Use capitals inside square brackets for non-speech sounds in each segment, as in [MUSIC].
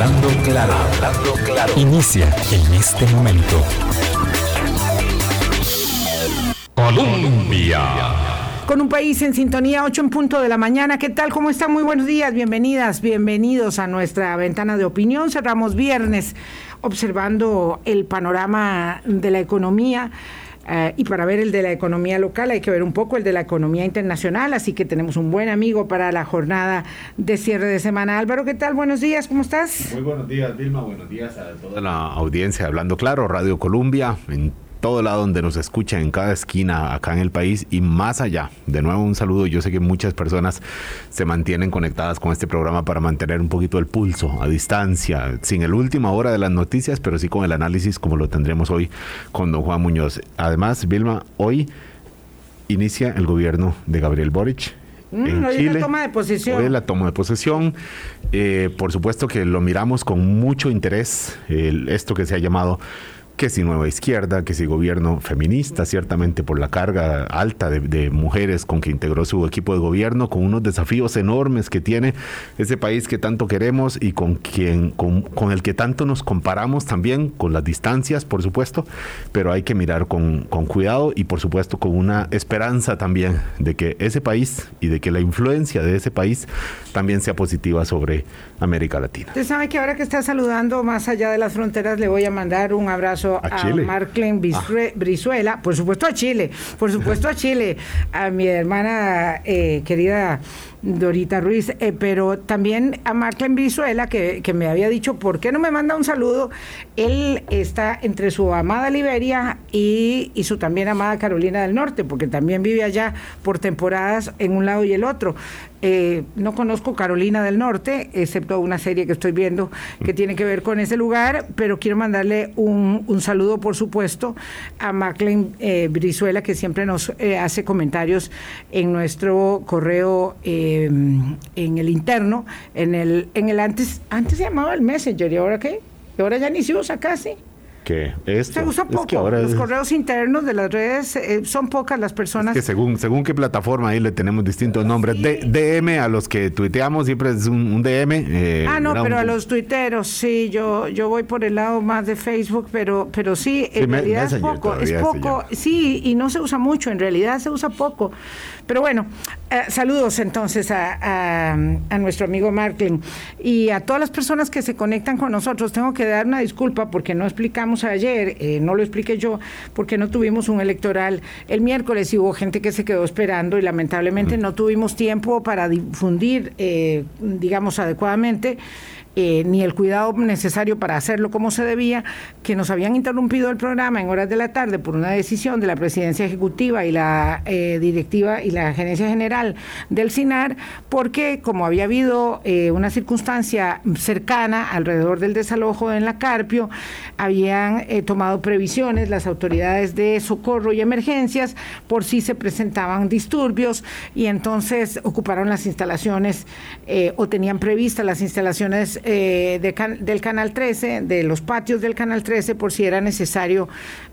Hablando claro, hablando claro. Inicia en este momento. Colombia. Con un país en sintonía, 8 en punto de la mañana. ¿Qué tal? ¿Cómo están? Muy buenos días. Bienvenidas, bienvenidos a nuestra ventana de opinión. Cerramos viernes observando el panorama de la economía. Eh, y para ver el de la economía local hay que ver un poco el de la economía internacional, así que tenemos un buen amigo para la jornada de cierre de semana. Álvaro, ¿qué tal? Buenos días, ¿cómo estás? Muy buenos días, Vilma, buenos días a toda la audiencia Hablando Claro, Radio Colombia, en todo lado donde nos escuchan, en cada esquina acá en el país y más allá. De nuevo un saludo, yo sé que muchas personas se mantienen conectadas con este programa para mantener un poquito el pulso a distancia, sin el última hora de las noticias, pero sí con el análisis como lo tendremos hoy con don Juan Muñoz. Además, Vilma, hoy inicia el gobierno de Gabriel Boric. Mm, en hoy Chile. es la toma de posesión. Hoy es la toma de posesión. Eh, por supuesto que lo miramos con mucho interés, esto que se ha llamado que si nueva izquierda, que si gobierno feminista, ciertamente por la carga alta de, mujeres con que integró su equipo de gobierno, con unos desafíos enormes que tiene ese país que tanto queremos y con quien, con, el que tanto nos comparamos también, con las distancias, por supuesto, pero hay que mirar con, con cuidado y por supuesto con una esperanza también de que ese país y de que la influencia de ese país también sea positiva sobre América Latina. Usted sabe que ahora que está saludando más allá de las fronteras, le voy a mandar un abrazo a, a Marclen ah. Brizuela, por supuesto a Chile, por supuesto a Chile, a mi hermana eh, querida Dorita Ruiz, eh, pero también a Marclen Brizuela, que, que, me había dicho, ¿por qué no me manda un saludo? Él está entre su amada Liberia y, y, su también amada Carolina del Norte, porque también vive allá por temporadas en un lado y el otro. Eh, no conozco Carolina del Norte, excepto una serie que estoy viendo que tiene que ver con ese lugar, pero quiero mandarle un, un saludo, por supuesto, a Maclean eh, Brizuela, que siempre nos hace comentarios en nuestro correo en el interno, en el, en el antes, antes se llamaba el Messenger, ¿y ahora qué? Y ahora ya ni se usa casi que esto, se usa poco. los correos internos de las redes eh, son pocas las personas. que según, según qué plataforma ahí le tenemos distintos nombres. DM a los que tuiteamos siempre es un, DM. Eh, ah, no, pero a los tuiteros sí, yo, yo voy por el lado más de Facebook, pero, pero sí, en realidad es poco. Es poco, sí, y no se usa mucho, en realidad se usa poco. Pero bueno, eh, saludos entonces a, a, nuestro amigo Marklin y a todas las personas que se conectan con nosotros. Tengo que dar una disculpa porque no explicamos ayer, eh, no lo expliqué yo, porque no tuvimos un electoral el miércoles y hubo gente que se quedó esperando y lamentablemente no tuvimos tiempo para difundir, eh, digamos, adecuadamente. Eh, ni el cuidado necesario para hacerlo como se debía, que nos habían interrumpido el programa en horas de la tarde por una decisión de la presidencia ejecutiva y la eh, directiva y la gerencia general del SINAR, porque como había habido eh, una circunstancia cercana alrededor del desalojo en la Carpio, habían tomado previsiones las autoridades de socorro y emergencias por si se presentaban disturbios y entonces ocuparon las instalaciones o tenían previstas las instalaciones eh, del Canal 13, de los patios del Canal 13, por si era necesario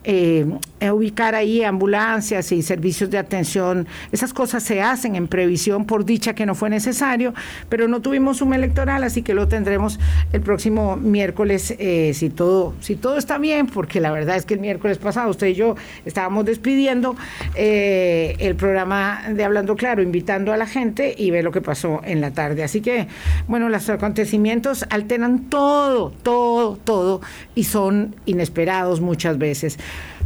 eh, ubicar ahí ambulancias y servicios de atención. Esas cosas se hacen en previsión, por dicha que no fue necesario, pero no tuvimos un electoral, así que lo tendremos el próximo miércoles, eh, si, todo, si todo está bien, porque la verdad es que el miércoles pasado usted y yo estábamos despidiendo el programa de Hablando Claro, invitando a la gente y ve lo que pasó en la tarde. Así que, bueno, los acontecimientos alteran todo, todo, todo y son inesperados muchas veces.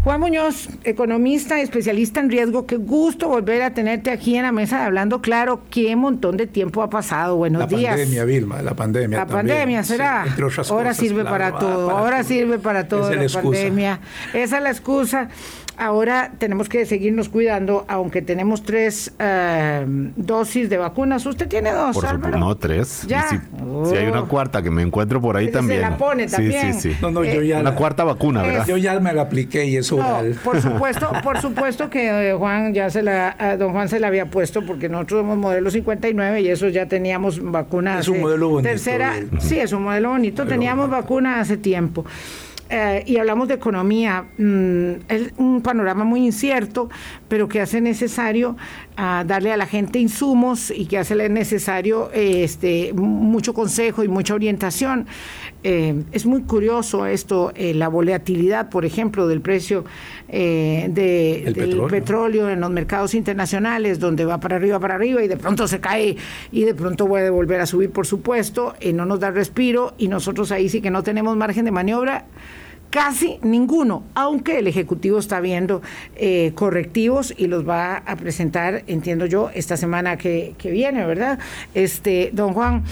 Juan Muñoz, economista, especialista en riesgo, qué gusto volver a tenerte aquí en la mesa de Hablando Claro. Qué montón de tiempo ha pasado. Buenos días. La pandemia, Vilma, la pandemia. La pandemia, ¿será? ahora sirve para todo, ahora sirve para todo la, la pandemia. Esa es la excusa. Ahora tenemos que seguirnos cuidando, aunque tenemos tres eh, dosis de vacunas. ¿Usted tiene dos, por Álvaro? No, tres. ¿Ya? Si, hay una oh. cuarta que me encuentro por ahí también. Se la pone también. Sí, sí, sí. No, no, yo ya una cuarta vacuna, ¿verdad? Yo ya me la apliqué y es oral. por [LAUGHS] supuesto, por supuesto que eh, Juan ya se la, don Juan se la había puesto porque nosotros somos modelo 59 y eso ya teníamos vacunas. Es un modelo bonito. Tercera, sí, es un modelo bonito. teníamos vacuna hace tiempo. Eh, y hablamos de economía, mm, es un panorama muy incierto, pero que hace necesario ah, darle a la gente insumos y que hace necesario este, mucho consejo y mucha orientación. Eh, es muy curioso esto, eh, la volatilidad, por ejemplo, del precio del petróleo. petróleo en los mercados internacionales, donde va para arriba, para arriba y de pronto se cae y de pronto puede volver a subir, por supuesto, no nos da respiro y nosotros ahí sí que no tenemos margen de maniobra Casi ninguno, aunque el Ejecutivo está viendo eh, correctivos y los va a presentar, entiendo yo, esta semana que, viene, ¿verdad? Este, don Juan,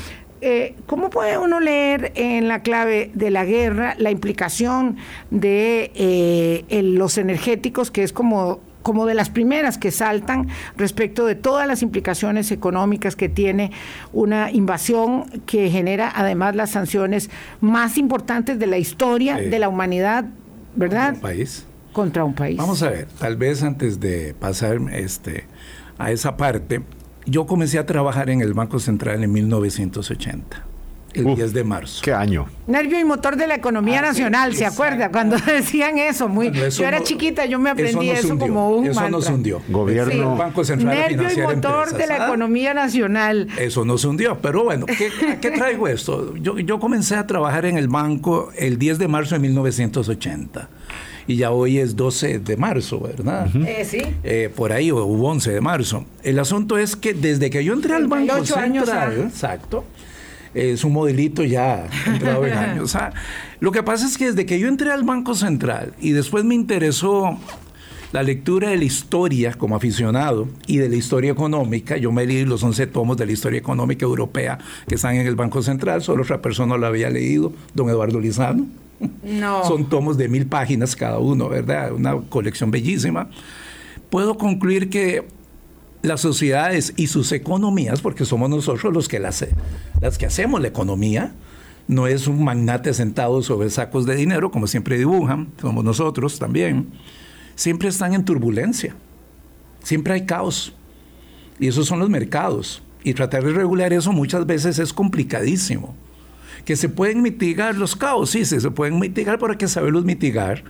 eh, ¿cómo puede uno leer en la clave de la guerra la implicación de eh, los energéticos, que es como como de las primeras que saltan respecto de todas las implicaciones económicas que tiene una invasión que genera además las sanciones más importantes de la historia de la humanidad, ¿verdad? Contra un país. Contra un país. Vamos a ver, tal vez antes de pasar este, a esa parte, yo comencé a trabajar en el Banco Central en 1980 el 10 de marzo. ¿Qué año? Nervio y motor de la economía ah, nacional, ¿se acuerda? Cuando [LAUGHS] decían eso, muy, yo era chiquita, yo me aprendí eso, como un Eso no se hundió. Gobierno. Banco Central Nervio y motor de la economía nacional. Eso no se hundió, pero bueno, ¿qué, ¿qué, traigo esto? Yo, yo comencé a trabajar en el banco el 10 de marzo de 1980 y ya hoy es 12 de marzo, ¿verdad? eh, sí. Eh, por ahí, o 11 de marzo. El asunto es que desde que yo entré al Banco Central, años, exacto, es un modelito ya entrado en años. [LAUGHS] lo que pasa es que desde que yo entré al Banco Central y después me interesó la lectura de la historia como aficionado y de la historia económica, yo me leí los 11 tomos de la historia económica europea que están en el Banco Central, solo otra persona lo había leído, don Eduardo Lizano. No. [LAUGHS] Son tomos de mil páginas cada uno, ¿verdad? Una colección bellísima. Puedo concluir que las sociedades y sus economías, porque somos nosotros los que las, que hacemos la economía, no es un magnate sentado sobre sacos de dinero, como siempre dibujan, como nosotros también, siempre están en turbulencia, siempre hay caos, y esos son los mercados, y tratar de regular eso muchas veces es complicadísimo. Que se pueden mitigar los caos, sí, se pueden mitigar, pero hay que saberlos mitigar,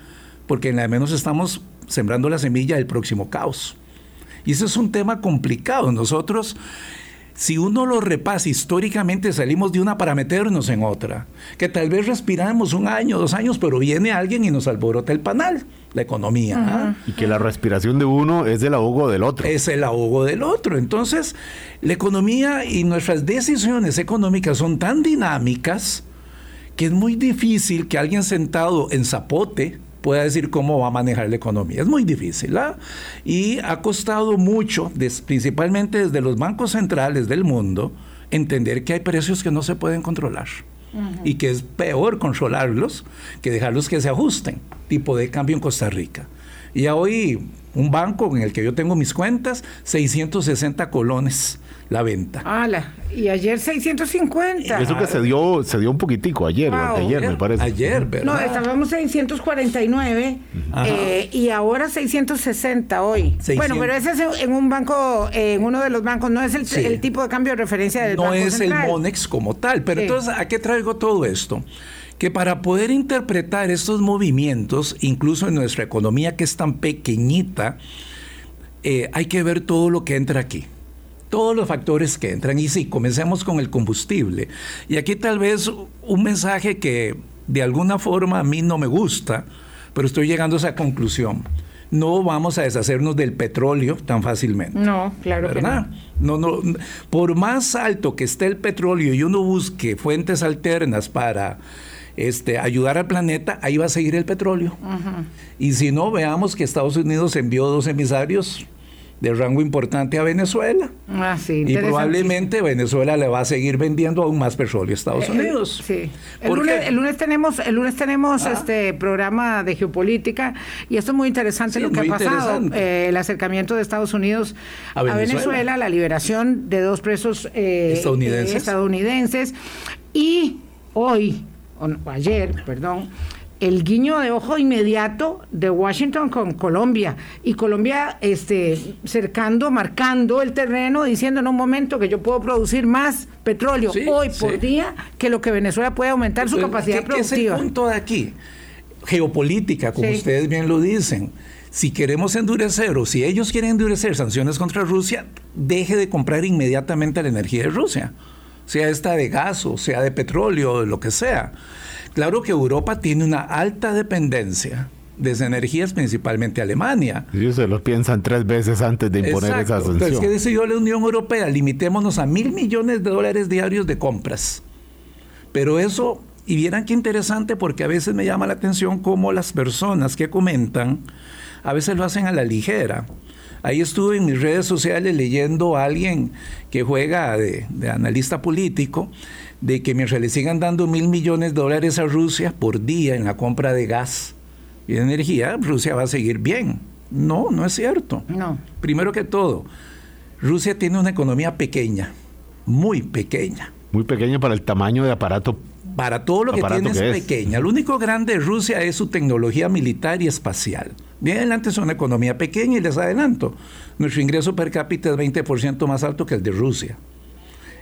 porque en la menos estamos sembrando la semilla del próximo caos. Y ese es un tema complicado. Nosotros, si uno lo repasa históricamente, salimos de una para meternos en otra. Que tal vez respiramos un año, dos años, pero viene alguien y nos alborota el panal, la economía. ¿ah? Y que la respiración de uno es el ahogo del otro. Es el ahogo del otro. Entonces, la economía y nuestras decisiones económicas son tan dinámicas que es muy difícil que alguien sentado en zapote, pueda decir cómo va a manejar la economía. Es muy difícil. ¿ah? Y ha costado mucho, principalmente desde los bancos centrales del mundo, entender que hay precios que no se pueden controlar. Y que es peor controlarlos que dejarlos que se ajusten, tipo de cambio en Costa Rica. Y hoy un banco en el que yo tengo mis cuentas, 660 colones la venta. ¡Hala! Y ayer 650. Eso que se dio, se dio un poquitico ayer, ayer me parece. Ayer, ¿verdad? No, estábamos 649 eh, y ahora 660 hoy. Bueno, pero ese es en un banco, en uno de los bancos, no es el, tipo de cambio de referencia del no banco. No es el Monex como tal. Pero entonces, ¿a qué traigo todo esto? Que para poder interpretar estos movimientos, incluso en nuestra economía que es tan pequeñita, eh, hay que ver todo lo que entra aquí todos los factores que entran. Y sí, comencemos con el combustible. Y aquí tal vez un mensaje que de alguna forma a mí no me gusta, pero estoy llegando a esa conclusión. No vamos a deshacernos del petróleo tan fácilmente. No, claro ¿verdad? no. No, Por más alto que esté el petróleo y uno busque fuentes alternas para este, ayudar al planeta, ahí va a seguir el petróleo. Y si no, veamos que Estados Unidos envió dos emisarios de rango importante a Venezuela. Ah, sí, y probablemente Venezuela le va a seguir vendiendo aún más petróleo a Estados eh, eh, Unidos. sí. El lunes, tenemos, el lunes tenemos ah. este programa de geopolítica y esto es muy interesante lo que ha pasado. Eh, el acercamiento de Estados Unidos a Venezuela, la liberación de dos presos estadounidenses. estadounidenses y hoy, o ayer, perdón, el guiño de ojo inmediato de Washington con Colombia y Colombia este cercando, marcando el terreno, diciendo en un momento que yo puedo producir más petróleo hoy por día que lo que Venezuela puede aumentar su capacidad productiva. ¿qué es el punto de aquí? geopolítica, como ustedes bien lo dicen. Si queremos endurecer o si ellos quieren endurecer sanciones contra Rusia, deje de comprar inmediatamente la energía de Rusia, sea esta de gas o sea de petróleo o de lo que sea. Claro que Europa tiene una alta dependencia de energías, principalmente Alemania. Ellos se lo piensan tres veces antes de imponer esa sanción. Entonces, ¿qué decidió la Unión Europea? Limitémonos a mil millones de dólares diarios de compras. Pero eso, y vieran qué interesante, porque a veces me llama la atención cómo las personas que comentan, a veces lo hacen a la ligera. Ahí estuve en mis redes sociales leyendo a alguien que juega de, de analista político, de que mientras le sigan dando mil millones de dólares a Rusia por día en la compra de gas, y de energía, Rusia va a seguir bien. No, no es cierto. No. Primero que todo, Rusia tiene una economía pequeña, muy pequeña. Muy pequeña para el tamaño de aparato. Para todo lo que tiene es, pequeña. Lo único grande de Rusia es su tecnología militar y espacial. Bien adelante es una economía pequeña y les adelanto, nuestro ingreso per cápita es 20% más alto que el de Rusia.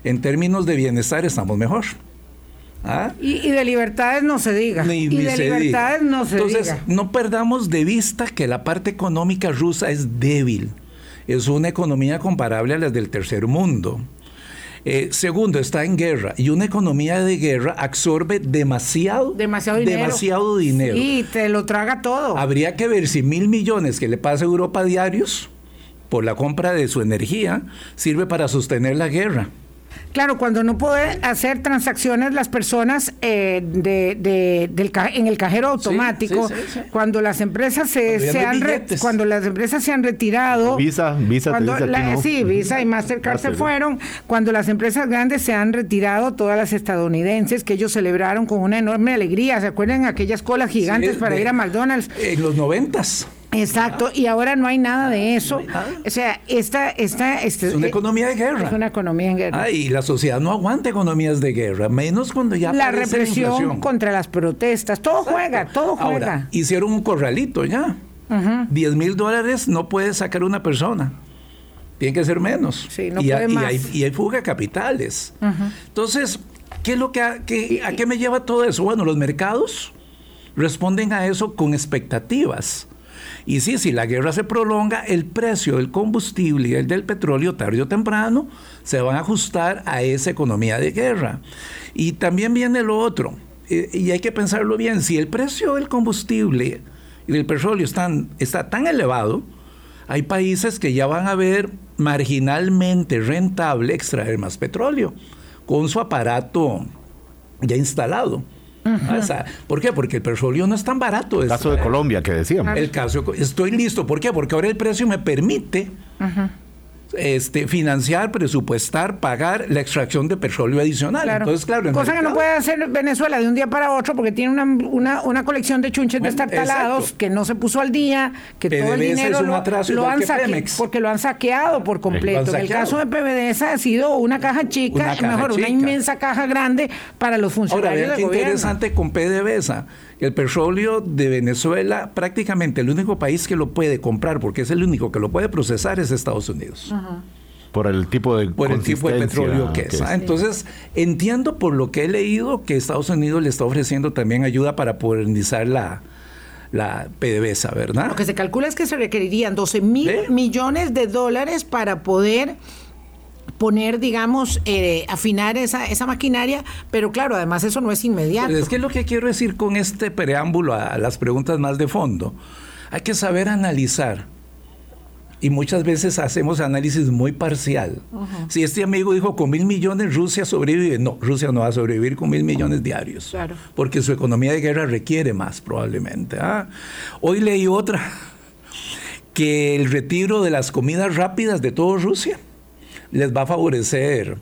En términos de bienestar estamos mejor. ¿Ah? Y, de libertades no se diga. y de libertades no se Entonces, no perdamos de vista que la parte económica rusa es débil. Es una economía comparable a las del tercer mundo. Eh, segundo, está en guerra y una economía de guerra absorbe demasiado, demasiado dinero. Demasiado dinero. Y te lo traga todo. Habría que ver si mil millones que le pasa a Europa diarios por la compra de su energía sirve para sostener la guerra. Claro, cuando no puede hacer transacciones las personas eh, de, del, en el cajero automático, cuando las empresas se, han cuando las empresas se han retirado, Visa, Visa, cuando sí, Visa y Mastercard se fueron, cuando las empresas grandes se han retirado, todas las estadounidenses que ellos celebraron con una enorme alegría, ¿se acuerdan aquellas colas gigantes para ir a McDonald's? En los noventas. Exacto, y ahora no hay nada de eso. o sea, esta, esta, este, es una economía de guerra. Es una economía en guerra. Ah, y la sociedad no aguanta economías de guerra, menos cuando ya la represión contra las protestas, todo juega, todo juega. Ahora, hicieron un corralito ya. 10 mil dólares no puede sacar una persona. Tiene que ser menos. Sí, no y, puede más. Y, hay, fuga de capitales. Entonces, ¿qué es lo que, a qué me lleva todo eso? Bueno, los mercados responden a eso con expectativas. Y sí, si la guerra se prolonga, el precio del combustible y el del petróleo, tarde o temprano, se van a ajustar a esa economía de guerra. Y también viene lo otro, eh, y hay que pensarlo bien, si el precio del combustible y del petróleo están, está tan elevado, hay países que ya van a ver marginalmente rentable extraer más petróleo con su aparato ya instalado. ¿Por qué? Porque el petróleo no es tan barato. El caso de Colombia que decíamos. El caso, estoy listo. ¿Por qué? Porque ahora el precio me permite este, financiar, presupuestar, pagar la extracción de petróleo adicional. Entonces, claro, Cosa que no puede hacer Venezuela de un día para otro porque tiene una, una, colección de chunches de estar talados que no se puso al día, que todo el dinero lo, han saqueado porque lo han saqueado por completo. En el caso de PBDSA ha sido una caja chica, mejor, una inmensa caja grande para los funcionarios Ahora, qué interesante con PDVSA. El petróleo de Venezuela, prácticamente el único país que lo puede comprar, porque es el único que lo puede procesar, es Estados Unidos. Por el tipo de Por el tipo de petróleo que es. ¿ah? Entonces, entiendo por lo que he leído que Estados Unidos le está ofreciendo también ayuda para modernizar la, la PDVSA, ¿verdad? Lo que se calcula es que se requerirían 12 mil millones de dólares para poder poner, digamos, eh, afinar esa, esa maquinaria, pero claro, además eso no es inmediato. es que lo que quiero decir con este preámbulo a, las preguntas más de fondo, hay que saber analizar. Y muchas veces hacemos análisis muy parcial. Si este amigo dijo con mil millones Rusia sobrevive, no, Rusia no va a sobrevivir con mil millones diarios. Claro. Porque su economía de guerra requiere más probablemente. ¿ah? Hoy leí otra, que el retiro de las comidas rápidas de toda Rusia les va a favorecer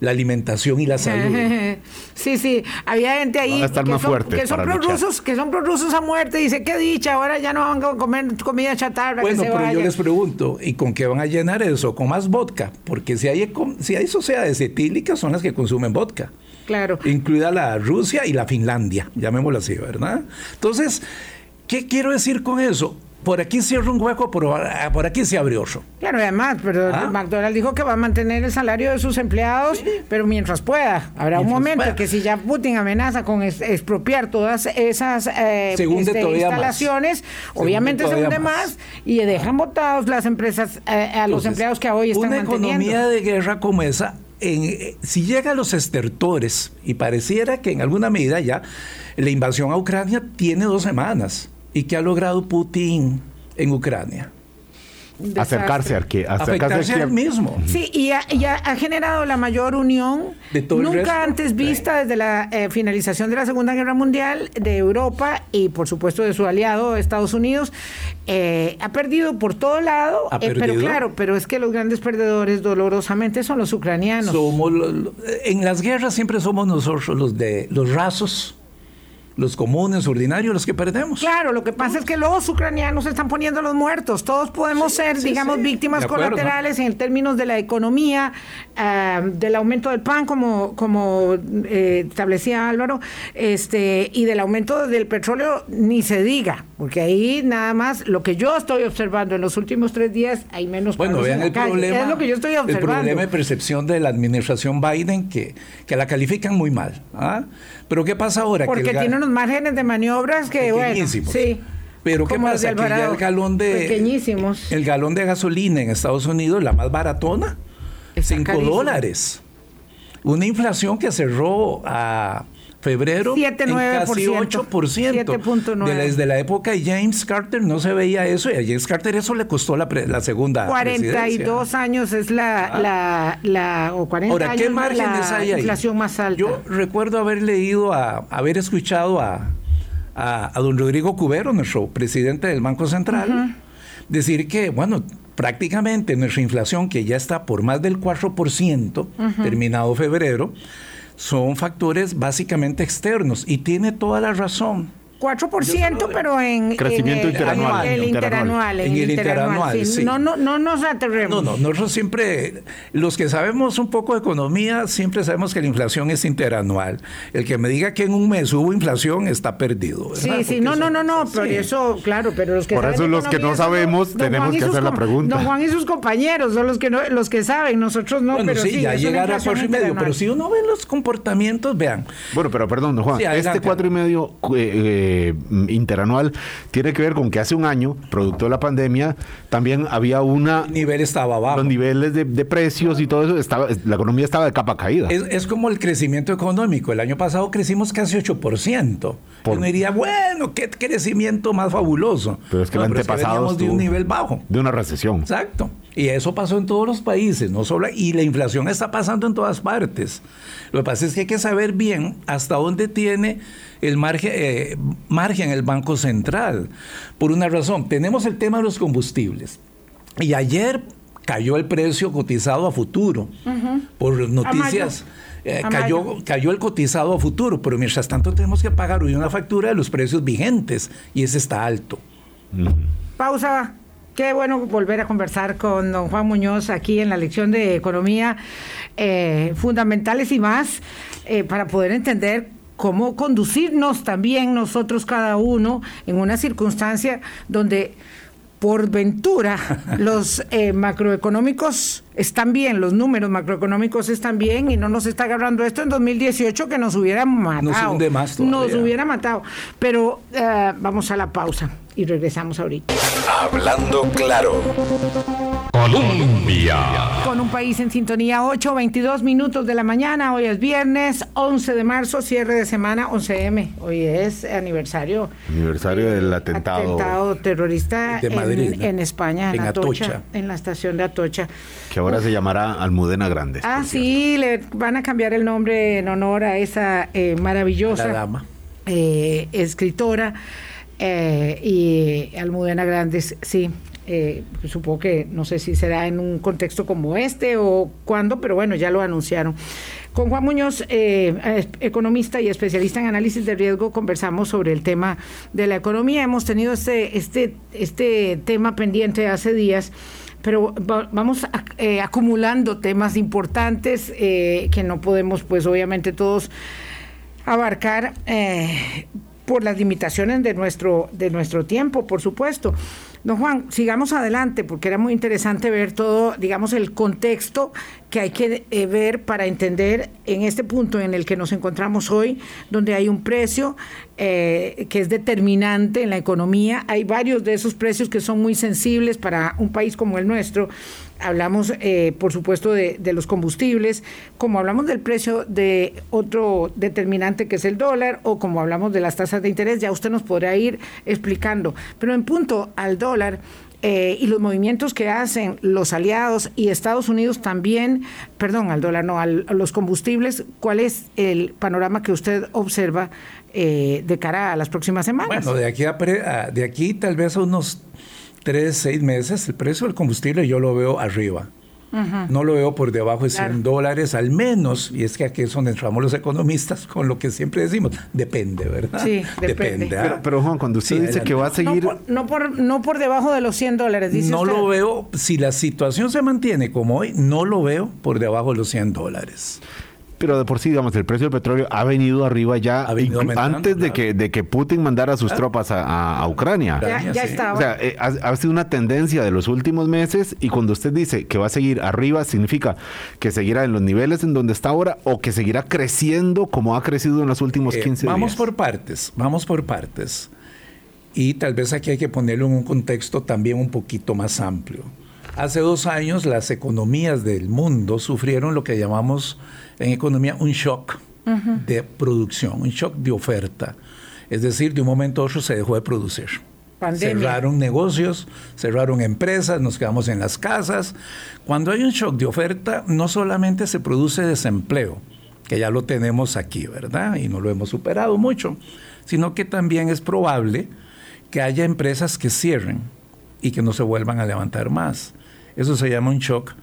la alimentación y la salud. [LAUGHS] Sí, sí, había gente ahí que, son, que son prorrusos, que son prorrusos a muerte, dice, qué dicha, ahora ya no van a comer comida chatarra. Bueno, pero yo les pregunto, ¿y con qué van a llenar eso? Con más vodka, porque si hay, si hay sociedades etílicas son las que consumen vodka. Claro. Incluida la Rusia y la Finlandia, llamémoslo así, ¿verdad? Entonces, ¿qué quiero decir con eso? Por aquí cierra un hueco, por, ah, por aquí se abrió otro. Claro, además, pero ¿Ah? McDonald's dijo que va a mantener el salario de sus empleados, pero mientras pueda. Habrá un momento que si ya Putin amenaza con expropiar todas esas eh, este, instalaciones, obviamente se hunde más. y dejan votados las empresas eh, a los empleados que hoy están una economía de guerra como esa en, si llega a los estertores, y pareciera que en alguna medida ya la invasión a Ucrania tiene dos semanas, ¿y qué ha logrado Putin en Ucrania? acercarse al que acercarse al mismo. Sí, y ha, generado la mayor unión nunca antes vista desde la eh, finalización de la Segunda Guerra Mundial de Europa y por supuesto de su aliado Estados Unidos. Eh, ha perdido por todo lado, eh, pero claro, pero es que los grandes perdedores dolorosamente son los ucranianos. Somos en las guerras siempre somos nosotros los de los rasos los comunes, ordinarios, los que perdemos. Claro, lo que pasa es que los ucranianos están poniendo los muertos. Todos podemos ser, digamos, víctimas colaterales en términos de la economía, ah, del aumento del pan, como, como eh, establecía Álvaro, este, y del aumento del petróleo, ni se diga, porque ahí nada más lo que yo estoy observando en los últimos tres días, hay menos Bueno, vean el problema. Es lo que yo estoy observando. El problema de percepción de la administración Biden, que, que la califican muy mal. ¿ah? Pero ¿qué pasa ahora? Porque tiene unos márgenes de maniobras que, bueno, sí. Pero ¿qué pasa? Que ya el galón de... Pequeñísimos. El galón de gasolina en Estados Unidos, la más baratona, 5 dólares. Una inflación que cerró a febrero 7, en casi 8%. Desde la época de James Carter no se veía eso y a James Carter eso le costó la, la segunda 42 años es la, ah. la, la, o 40 Ahora, ¿qué márgenes hay ahí? inflación más alta. Yo recuerdo haber leído, a, haber escuchado a, a, don Rodrigo Cubero, nuestro presidente del Banco Central, decir que, bueno, prácticamente nuestra inflación, que ya está por más del 4%, terminado febrero, son factores básicamente externos y tiene toda la razón. 4%, pero en crecimiento interanual, el, interanual, en el interanual, sí. No, no, no nos aterremos. No, no, nosotros siempre, los que sabemos un poco de economía, siempre sabemos que la inflación es interanual. El que me diga que en un mes hubo inflación está perdido. Sí, sí, no, no, no, no, por eso, claro, pero los que Por eso los que no sabemos tenemos que hacer la pregunta. Don Juan y sus compañeros son los que no, los que saben, nosotros no, pero sí, ya llegará a cuatro y medio, pero si uno ve los comportamientos, vean. Bueno, pero perdón, don Juan, este cuatro y medio eh, eh, interanual tiene que ver con que hace un año, producto de la pandemia, también había una... El nivel estaba bajo. Los niveles de, precios y todo eso, estaba, la economía estaba de capa caída. Es, como el crecimiento económico. El año pasado crecimos casi 8%. Uno diría, bueno, qué crecimiento más fabuloso. Pero es que el antepasado... de un nivel bajo. De una recesión. Exacto. Y eso pasó en todos los países, no solo y la inflación está pasando en todas partes. Lo que pasa es que hay que saber bien hasta dónde tiene el margen, eh, margen el Banco Central. Por una razón, tenemos el tema de los combustibles. Y ayer cayó el precio cotizado a futuro. Por noticias. Eh, cayó, cayó el cotizado a futuro, pero mientras tanto tenemos que pagar hoy una factura de los precios vigentes y ese está alto. Pausa. Qué bueno volver a conversar con don Juan Muñoz aquí en la lección de economía eh, fundamentales y más eh, para poder entender cómo conducirnos también nosotros cada uno en una circunstancia donde por ventura [LAUGHS] los eh, macroeconómicos están bien, los números macroeconómicos están bien y no nos está agarrando esto en 2018 que nos hubiera matado. Nos, hubiera matado. Pero vamos a la pausa y regresamos ahorita. Hablando claro. Colombia. Con un país en sintonía, 8, 22 minutos de la mañana. Hoy es viernes 11 de marzo, cierre de semana, 11M. Hoy es aniversario. Aniversario del atentado. Atentado terrorista en, España, en, Atocha, En la estación de Atocha. Que ahora se llamará Almudena Grande. Ah, sí, le van a cambiar el nombre en honor a esa eh, maravillosa dama. Eh, escritora. Eh, y Almudena Grandes, sí, eh, supongo que no sé si será en un contexto como este o cuándo, pero bueno, ya lo anunciaron. Con Juan Muñoz, eh, economista y especialista en análisis de riesgo, conversamos sobre el tema de la economía. Hemos tenido este, este, este tema pendiente hace días pero vamos acumulando temas importantes que no podemos, pues obviamente todos abarcar por las limitaciones de nuestro, de nuestro tiempo, por supuesto. Don Juan, sigamos adelante porque era muy interesante ver todo, digamos, el contexto que hay que eh, ver para entender en este punto en el que nos encontramos hoy, donde hay un precio eh, que es determinante en la economía. Hay varios de esos precios que son muy sensibles para un país como el nuestro. Hablamos, eh, por supuesto, de, los combustibles, como hablamos del precio de otro determinante que es el dólar, o como hablamos de las tasas de interés, ya usted nos podrá ir explicando. Pero en punto al dólar, eh, y los movimientos que hacen los aliados y Estados Unidos también, perdón, al dólar, no, a los combustibles, ¿cuál es el panorama que usted observa eh, de cara a las próximas semanas? Bueno, de aquí, a de aquí tal vez a unos tres, seis meses, el precio del combustible yo lo veo arriba. No lo veo por debajo de 100 dólares al menos, y es que aquí es donde entramos los economistas con lo que siempre decimos, depende, ¿verdad? Sí, [LAUGHS] depende. ¿ah? pero, Juan, cuando usted dice que va a seguir... No por, no por, debajo de los 100 dólares, dice No lo veo, si la situación se mantiene como hoy, no lo veo por debajo de los 100 dólares pero de por sí, digamos, el precio del petróleo ha venido arriba ya antes de, que, de que Putin mandara sus tropas a, Ucrania. Ya, estaba. O sea, eh, ha, sido una tendencia de los últimos meses y cuando usted dice que va a seguir arriba, significa que seguirá en los niveles en donde está ahora o que seguirá creciendo como ha crecido en los últimos 15 eh, días. Vamos por partes, vamos por partes. Y tal vez aquí hay que ponerlo en un contexto también un poquito más amplio. Hace dos años las economías del mundo sufrieron lo que llamamos en economía un shock de producción, un shock de oferta. Es decir, de un momento a otro se dejó de producir. Cerraron negocios, cerraron empresas, nos quedamos en las casas. Cuando hay un shock de oferta, no solamente se produce desempleo, que ya lo tenemos aquí, ¿verdad? Y no lo hemos superado mucho, sino que también es probable que haya empresas que cierren y que no se vuelvan a levantar más. Eso se llama un shock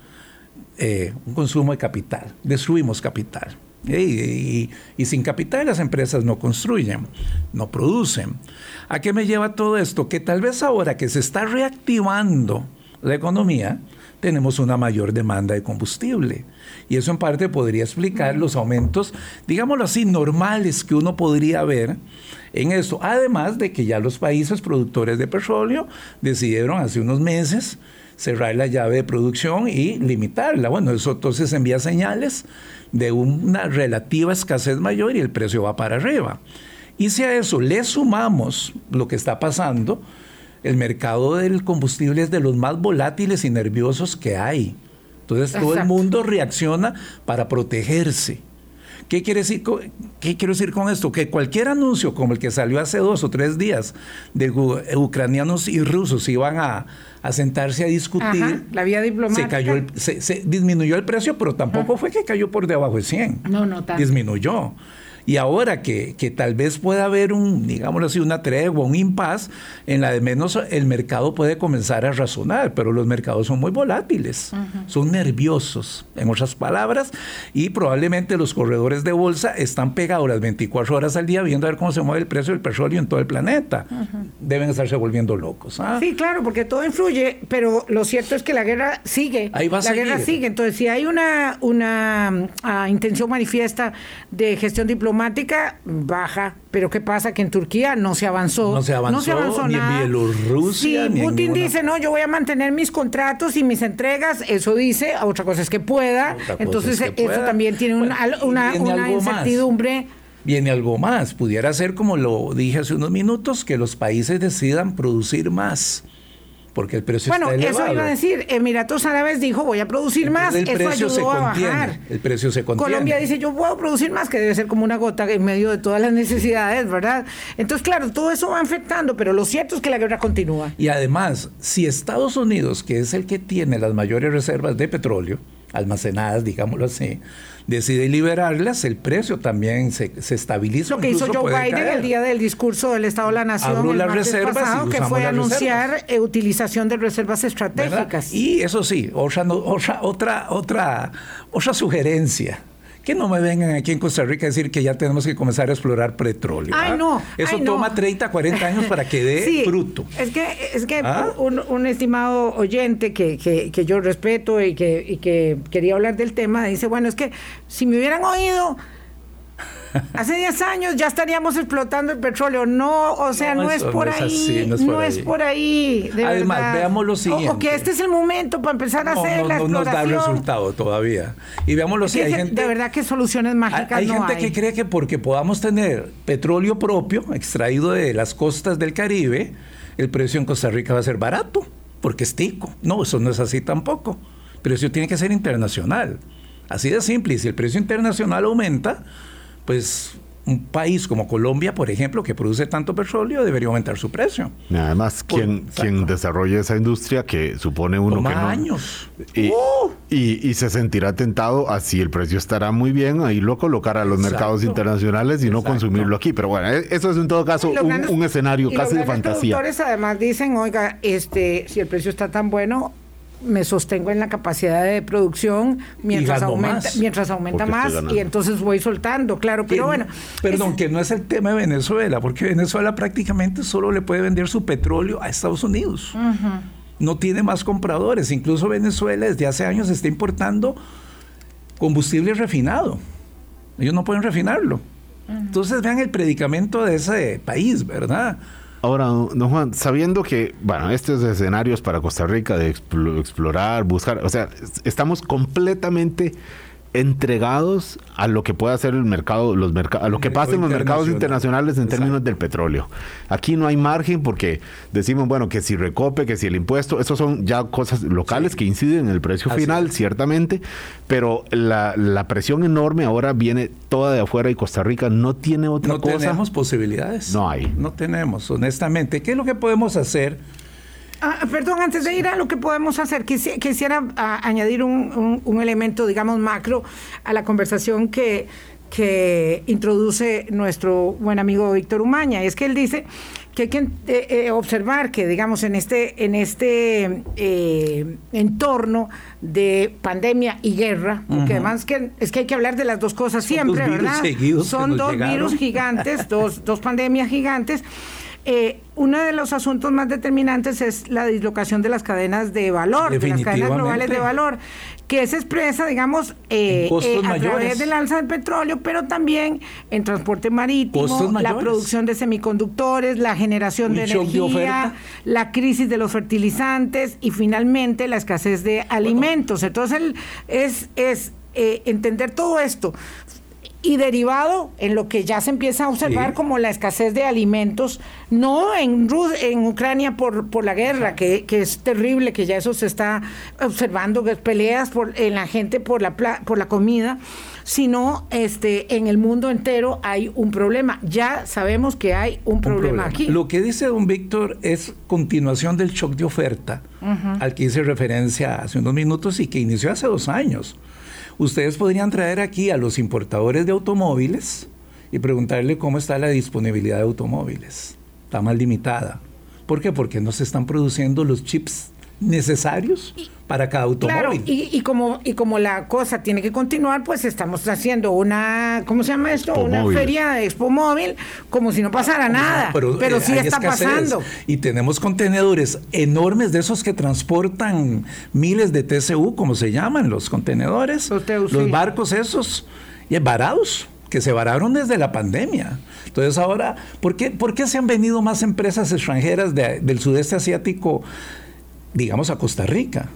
eh, un consumo de capital, destruimos capital. Y, sin capital las empresas no construyen, no producen. ¿A qué me lleva todo esto? Que tal vez ahora que se está reactivando la economía, tenemos una mayor demanda de combustible. Y eso en parte podría explicar los aumentos, digámoslo así, normales que uno podría ver en eso. Además de que ya los países productores de petróleo decidieron hace unos meses cerrar la llave de producción y limitarla. Bueno, eso entonces envía señales de una relativa escasez mayor y el precio va para arriba. Y si a eso le sumamos lo que está pasando, el mercado del combustible es de los más volátiles y nerviosos que hay. Entonces todo el mundo reacciona para protegerse. ¿Qué, quiere decir ¿Qué quiero decir con esto? Que cualquier anuncio como el que salió hace dos o tres días de ucranianos y rusos iban a, sentarse a discutir. la vía diplomática. Se, cayó se, disminuyó el precio, pero tampoco fue que cayó por debajo de 100. No, no, tanto. Disminuyó. Y ahora que, que, tal vez pueda haber un, digámoslo así, una tregua, un impas, en la de menos el mercado puede comenzar a razonar, pero los mercados son muy volátiles, son nerviosos, en otras palabras, y probablemente los corredores de bolsa están pegados las 24 horas al día viendo a ver cómo se mueve el precio del petróleo en todo el planeta. Deben estarse volviendo locos. ¿ah? Sí, claro, porque todo influye, pero lo cierto es que la guerra sigue. Ahí va a la guerra sigue. Entonces, si hay una, una ah, intención manifiesta de gestión diplomática, baja, pero ¿qué pasa? Que en Turquía no se avanzó. No se avanzó, ni en Bielorrusia. Sí, Putin dice, no, yo voy a mantener mis contratos y mis entregas, eso dice, otra cosa es que pueda. Entonces eso también tiene una, una, incertidumbre. Viene algo más, pudiera ser como lo dije hace unos minutos, que los países decidan producir más porque el precio bueno, está eso iba a decir, Emiratos Árabes dijo voy a producir más, el eso precio ayudó se a bajar. El precio se contiene. Colombia dice yo puedo producir más, que debe ser como una gota en medio de todas las necesidades, ¿verdad? Entonces, claro, todo eso va afectando, pero lo cierto es que la guerra continúa. Y además, si Estados Unidos, que es el que tiene las mayores reservas de petróleo, almacenadas, digámoslo así, decide liberarlas, el precio también se, se estabiliza. Lo que hizo Joe Biden el día del discurso del Estado de la Nación, el las reservas pasado, que fue anunciar eh, utilización de reservas estratégicas. Y eso sí, otra, otra, otra, otra sugerencia que no me vengan aquí en Costa Rica a decir que ya tenemos que comenzar a explorar petróleo. Ay, ¿ah? no. Eso toma 30, 40 años para que dé [LAUGHS] fruto. Es que, es que ¿Ah? un, estimado oyente que, que, yo respeto y que, y que quería hablar del tema dice, bueno, es que si me hubieran oído Hace 10 años ya estaríamos explotando el petróleo. No, o sea, no, es, por ahí, no es por ahí. Además, veamos lo siguiente. O, que este es el momento para empezar a hacer la exploración. No nos da resultado todavía. Y veamos lo siguiente. De verdad que soluciones mágicas hay, hay gente que cree que porque podamos tener petróleo propio extraído de las costas del Caribe, el precio en Costa Rica va a ser barato, porque es tico. No, eso no es así tampoco. El precio tiene que ser internacional. Así de simple. Y si el precio internacional aumenta, pues un país como Colombia, por ejemplo, que produce tanto petróleo, debería aumentar su precio. Además, quien, quien desarrolle esa industria, que supone uno que no... años. ¡Uh! Y, y, se sentirá tentado, así el precio estará muy bien, ahí lo colocará a los mercados internacionales y no consumirlo aquí. Pero bueno, e, eso es en todo caso un, escenario casi de fantasía. Los además dicen, oiga, este, si el precio está tan bueno, me sostengo en la capacidad de producción mientras aumenta, más. mientras aumenta más y entonces voy soltando, claro, pero bueno. Perdón, que no es el tema de Venezuela, porque Venezuela prácticamente solo le puede vender su petróleo a Estados Unidos. No tiene más compradores, incluso Venezuela desde hace años está importando combustible refinado. Ellos no pueden refinarlo. Entonces vean el predicamento de ese país, ¿verdad? Ahora, don Juan, sabiendo que, bueno, estos escenarios para Costa Rica de explorar, buscar, o sea, estamos completamente entregados a lo que pueda hacer el mercado, los mercados, a lo que pasa en los mercados internacionales en términos del petróleo. Aquí no hay margen porque decimos, bueno, que si recope, que si el impuesto, esos son ya cosas locales que inciden en el precio final, ciertamente, pero la, la, presión enorme ahora viene toda de afuera y Costa Rica no tiene otra cosa. No tenemos posibilidades. No hay. No tenemos, honestamente. ¿Qué es lo que podemos hacer? Ah, perdón, antes de ir a lo que podemos hacer, quisiera, ah, añadir un, elemento, digamos, macro a la conversación que, que introduce nuestro buen amigo Víctor Umaña. Es que él dice que hay que eh, eh, observar que, digamos, en este, en este eh, entorno de pandemia y guerra, porque además que, es que hay que hablar de las dos cosas siempre, ¿verdad? Son dos virus gigantes, dos, dos pandemias gigantes. Eh, uno de los asuntos más determinantes es la dislocación de las cadenas de valor, de las cadenas globales de valor, que se expresa, digamos, eh, eh, a través del alza del petróleo, pero también en transporte marítimo, la producción de semiconductores, la generación de energía, la crisis de los fertilizantes y finalmente la escasez de alimentos. Entonces, es, es entender todo esto y derivado en lo que ya se empieza a observar como la escasez de alimentos, no en, en Ucrania por, por la guerra, que, es terrible, que ya eso se está observando, peleas por, en la gente por la, por la comida, sino este, en el mundo entero hay un problema. Ya sabemos que hay un, problema, aquí. Lo que dice don Víctor es continuación del shock de oferta, al que hice referencia hace unos minutos y que inició hace dos años. Ustedes podrían traer aquí a los importadores de automóviles y preguntarle cómo está la disponibilidad de automóviles. Está más limitada. ¿Por qué? Porque no se están produciendo los chips necesarios para cada automóvil. Claro, y, como, y como la cosa tiene que continuar, pues estamos haciendo una, ¿cómo se llama esto? una feria de Expo Móvil, como si no pasara nada. Pero, pero eh, sí está pasando. Y tenemos contenedores enormes de esos que transportan miles de TCU, como se llaman los contenedores. Los, barcos esos, y varados que se vararon desde la pandemia. Entonces ahora, ¿por qué, ¿por qué se han venido más empresas extranjeras del sudeste asiático digamos, a Costa Rica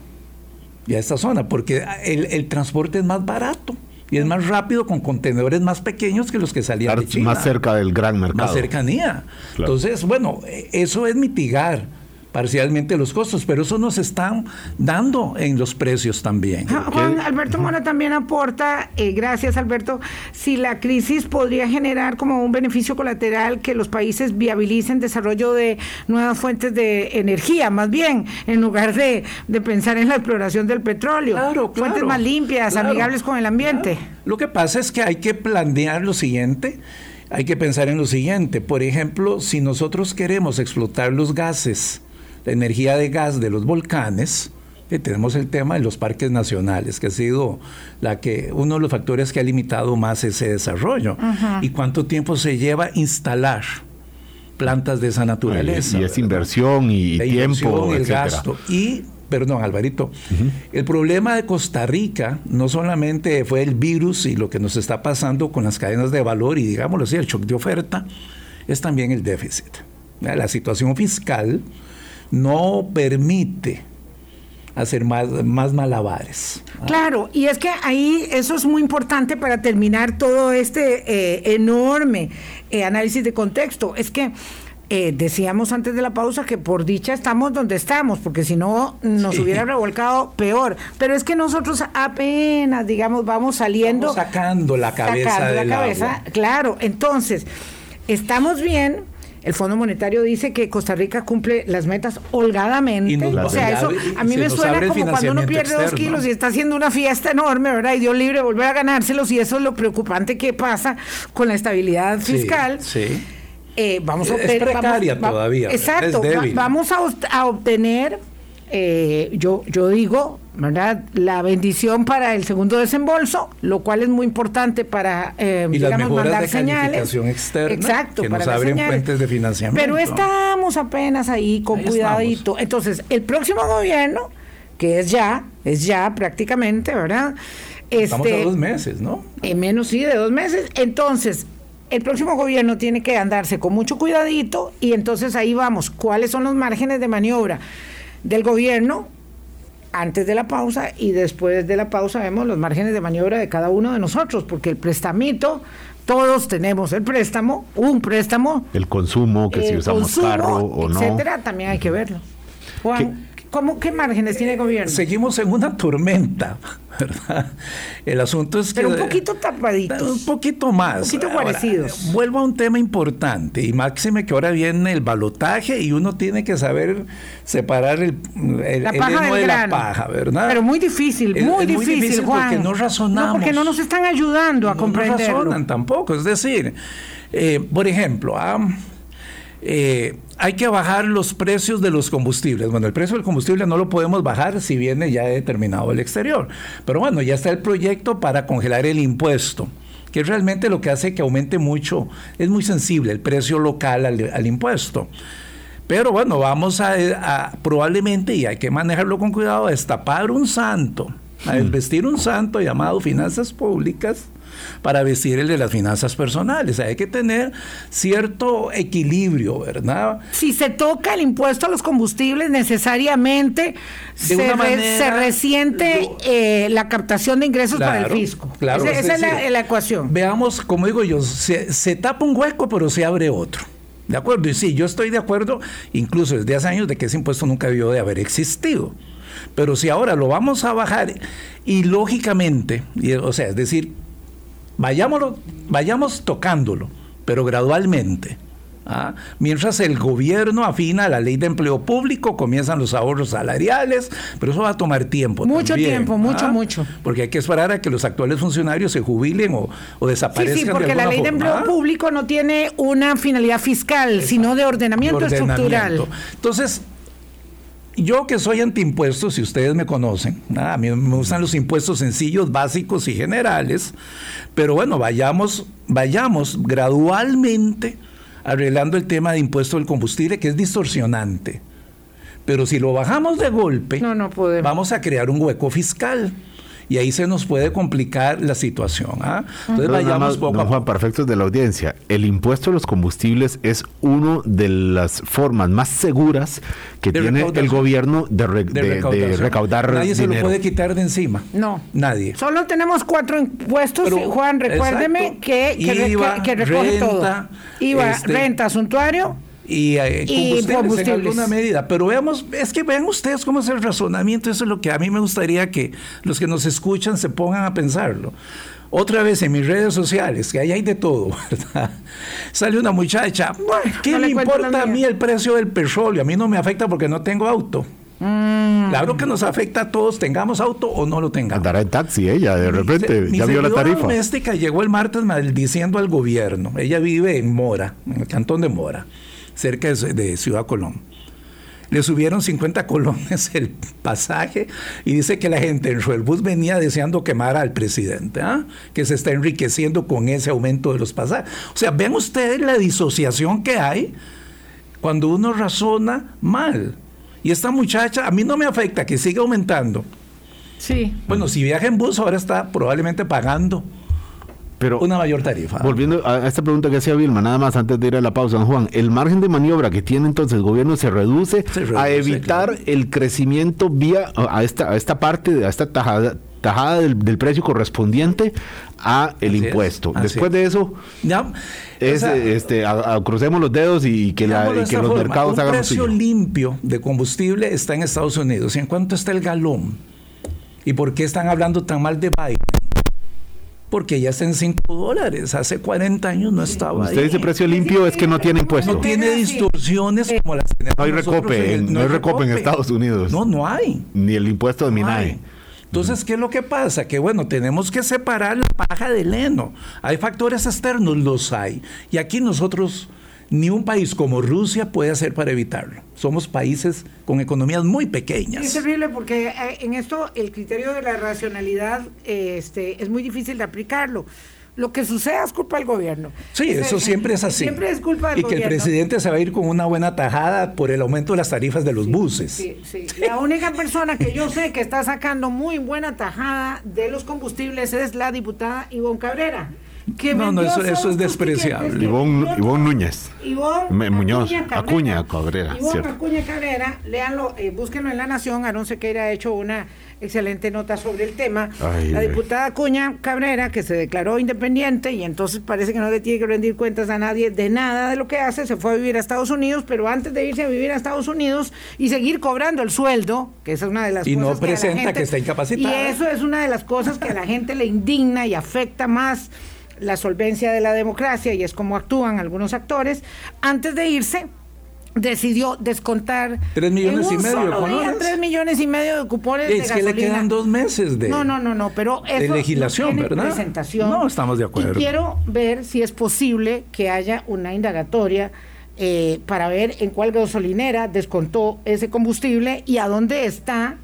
y a esta zona, porque el, transporte es más barato y es más rápido con contenedores más pequeños que los que salían de China. Más cerca del gran mercado. Más cercanía. Entonces, bueno, eso es mitigar parcialmente los costos, pero eso nos están dando en los precios también. Juan Alberto Mora también aporta, eh, gracias Alberto, si la crisis podría generar como un beneficio colateral que los países viabilicen desarrollo de nuevas fuentes de energía, más bien, en lugar de, pensar en la exploración del petróleo. Claro, Fuentes más limpias, amigables con el ambiente. Lo que pasa es que hay que planear lo siguiente. Hay que pensar en lo siguiente, por ejemplo, si nosotros queremos explotar los gases la energía de gas de los volcanes, tenemos el tema de los parques nacionales, que ha sido la que, uno de los factores que ha limitado más ese desarrollo. ¿Y cuánto tiempo se lleva instalar plantas de esa naturaleza? Y, es inversión y, tiempo, el gasto. Y perdón, Alvarito, el problema de Costa Rica no solamente fue el virus y lo que nos está pasando con las cadenas de valor y digámoslo así, el shock de oferta, es también el déficit. La situación fiscal no permite hacer más, más malabares. Claro, y es que ahí eso es muy importante para terminar todo este eh, enorme eh, análisis de contexto. Es que eh, decíamos antes de la pausa que por dicha estamos donde estamos, porque si no nos hubiera revolcado peor. Pero es que nosotros apenas, digamos, vamos saliendo. sacando la cabeza. Sacando la cabeza, claro. Entonces, estamos bien el Fondo Monetario dice que Costa Rica cumple las metas holgadamente. o sea, eso a mí me suena como cuando uno pierde dos kilos y está haciendo una fiesta enorme, ¿verdad? Y Dios libre volver a ganárselos y eso es lo preocupante que pasa con la estabilidad fiscal. Sí. Eh, vamos a obtener, es precaria todavía. Exacto. vamos a, obtener, eh, yo, yo digo, ¿verdad? La bendición para el segundo desembolso, lo cual es muy importante para, eh, digamos, mandar señales. Externa Exacto, que nos abren fuentes de financiamiento. Pero estamos apenas ahí con cuidadito. Entonces, el próximo gobierno, que es ya, es ya prácticamente, ¿verdad? estamos a este, dos meses, ¿no? En menos sí, de dos meses. Entonces, el próximo gobierno tiene que andarse con mucho cuidadito y entonces ahí vamos, ¿cuáles son los márgenes de maniobra del gobierno? Antes de la pausa y después de la pausa vemos los márgenes de maniobra de cada uno de nosotros, porque el prestamito, todos tenemos el préstamo, un préstamo. El consumo, que si usamos carro o no. Etcétera, también hay que verlo. Juan. ¿Cómo, ¿Qué márgenes tiene el gobierno? Seguimos en una tormenta, [LAUGHS] ¿verdad? El asunto es que... Pero un poquito tapaditos. Un poquito más. Un poquito guarecidos. Vuelvo a un tema importante, y máxime que ahora viene el balotaje y uno tiene que saber separar el, el, la paja de la paja, ¿verdad? Pero muy difícil, muy, difícil, Juan. Porque no razonamos. No, porque no nos están ayudando a comprender. No razonan tampoco, es decir, eh, por ejemplo, ah, eh, hay que bajar los precios de los combustibles. Bueno, el precio del combustible no lo podemos bajar si viene ya determinado el exterior. Pero bueno, ya está el proyecto para congelar el impuesto que es realmente lo que hace que aumente mucho, es muy sensible el precio local al, impuesto. Pero bueno, vamos a, probablemente, y hay que manejarlo con cuidado, a destapar un santo, a hmm. desvestir un santo llamado finanzas públicas, para vestir el de las finanzas personales. Hay que tener cierto equilibrio, ¿verdad? Si se toca el impuesto a los combustibles, necesariamente se, resiente eh, la captación de ingresos para el fisco. Claro, esa es, la, ecuación. Veamos, como digo yo, se, se tapa un hueco, pero se abre otro. ¿De acuerdo? Y sí, yo estoy de acuerdo, incluso desde hace años, de que ese impuesto nunca debió de haber existido. Pero si ahora lo vamos a bajar y lógicamente, o sea, es decir, Vayámoslo, vayamos tocándolo, pero gradualmente. ¿ah? Mientras el gobierno afina la ley de empleo público, comienzan los ahorros salariales, pero eso va a tomar tiempo. Mucho tiempo, mucho, ¿ah? mucho. Porque hay que esperar a que los actuales funcionarios se jubilen o, desaparezcan. Sí, sí, porque la ley de empleo ¿ah? público no tiene una finalidad fiscal, sino de ordenamiento, de ordenamiento, estructural. Entonces, yo que soy antiimpuestos, si ustedes me conocen, a mí me gustan los impuestos sencillos, básicos y generales, pero bueno, vayamos, vayamos gradualmente arreglando el tema de impuesto del combustible, que es distorsionante. Pero si lo bajamos de golpe, no, no vamos a crear un hueco fiscal y ahí se nos puede complicar la situación. ¿ah? Entonces vayamos poco Juan, perfecto de la audiencia. El impuesto a los combustibles es una de las formas más seguras que tiene el gobierno de, recaudar Nadie se lo puede quitar de encima. No. Nadie. Solo tenemos cuatro impuestos, Juan, recuérdeme que, que, recoge todo. IVA, este, renta, suntuario y, eh, combustibles, en alguna medida. Pero veamos, es que vean ustedes cómo es el razonamiento, eso es lo que a mí me gustaría que los que nos escuchan se pongan a pensarlo. Otra vez en mis redes sociales, que ahí hay de todo, [LAUGHS] ¿verdad? Sale una muchacha, ¿qué le, importa a mí el precio del petróleo? A mí no me afecta porque no tengo auto. Mm. Claro que nos afecta a todos, tengamos auto o no lo tengamos. Andará en taxi ella, de repente, ya vio la tarifa. doméstica llegó el martes maldiciendo al gobierno. Ella vive en Mora, en el cantón de Mora cerca de Ciudad Colón. Le subieron 50 colones [LAUGHS] el pasaje y dice que la gente en el bus venía deseando quemar al presidente, ¿ah? que se está enriqueciendo con ese aumento de los pasajes. O sea, ven ustedes la disociación que hay cuando uno razona mal. Y esta muchacha, a mí no me afecta que siga aumentando. Sí. Bueno, si viaja en bus, ahora está probablemente pagando pero una mayor tarifa. Volviendo a esta pregunta que hacía Vilma, nada más antes de ir a la pausa, Juan, el margen de maniobra que tiene entonces el gobierno se reduce, a evitar el crecimiento vía a esta, a esta parte, a esta tajada, tajada del, precio correspondiente a el impuesto. Después de eso, ya, este, crucemos los dedos y que, la, que los mercados hagan Un precio limpio de combustible está en Estados Unidos. ¿Y en cuánto está el galón? ¿Y por qué están hablando tan mal de Biden? Porque ya está en 5 dólares. Hace 40 años no estaba Usted dice precio limpio, es que no tiene impuestos. No tiene distorsiones como las tenemos No hay recope, no, hay recope en Estados Unidos. No, no hay. Ni el impuesto de MINAE. Entonces, ¿qué es lo que pasa? Que bueno, tenemos que separar la paja del heno. Hay factores externos, los hay. Y aquí nosotros ni un país como Rusia puede hacer para evitarlo. Somos países con economías muy pequeñas. Es terrible porque eh, en esto el criterio de la racionalidad este, es muy difícil de aplicarlo. Lo que suceda es culpa del gobierno. Sí, eso siempre es así. Siempre es culpa del gobierno. Y que el presidente se va a ir con una buena tajada por el aumento de las tarifas de los buses. Sí, sí. La única persona que yo sé que está sacando muy buena tajada de los combustibles es la diputada Ivonne Cabrera no, no, eso, es despreciable. Ivonne, Núñez. Ivonne Muñoz, Acuña Cabrera. Ivonne Acuña Cabrera, léanlo, eh, búsquenlo en La Nación. Aaron Sequeira ha hecho una excelente nota sobre el tema. la diputada Acuña Cabrera, que se declaró independiente y entonces parece que no le tiene que rendir cuentas a nadie de nada de lo que hace, se fue a vivir a Estados Unidos, pero antes de irse a vivir a Estados Unidos y seguir cobrando el sueldo, que esa es una de las y cosas. Y no presenta que, está incapacitada. Y eso es una de las cosas que a la gente le indigna y afecta más la solvencia de la democracia y es como actúan algunos actores, antes de irse decidió descontar tres millones y medio de tres millones y medio de cupones es que le quedan dos meses de no no no no pero de legislación verdad presentación. No estamos de acuerdo. Y quiero ver si es posible que haya una indagatoria eh, para ver en cuál gasolinera descontó ese combustible y a dónde está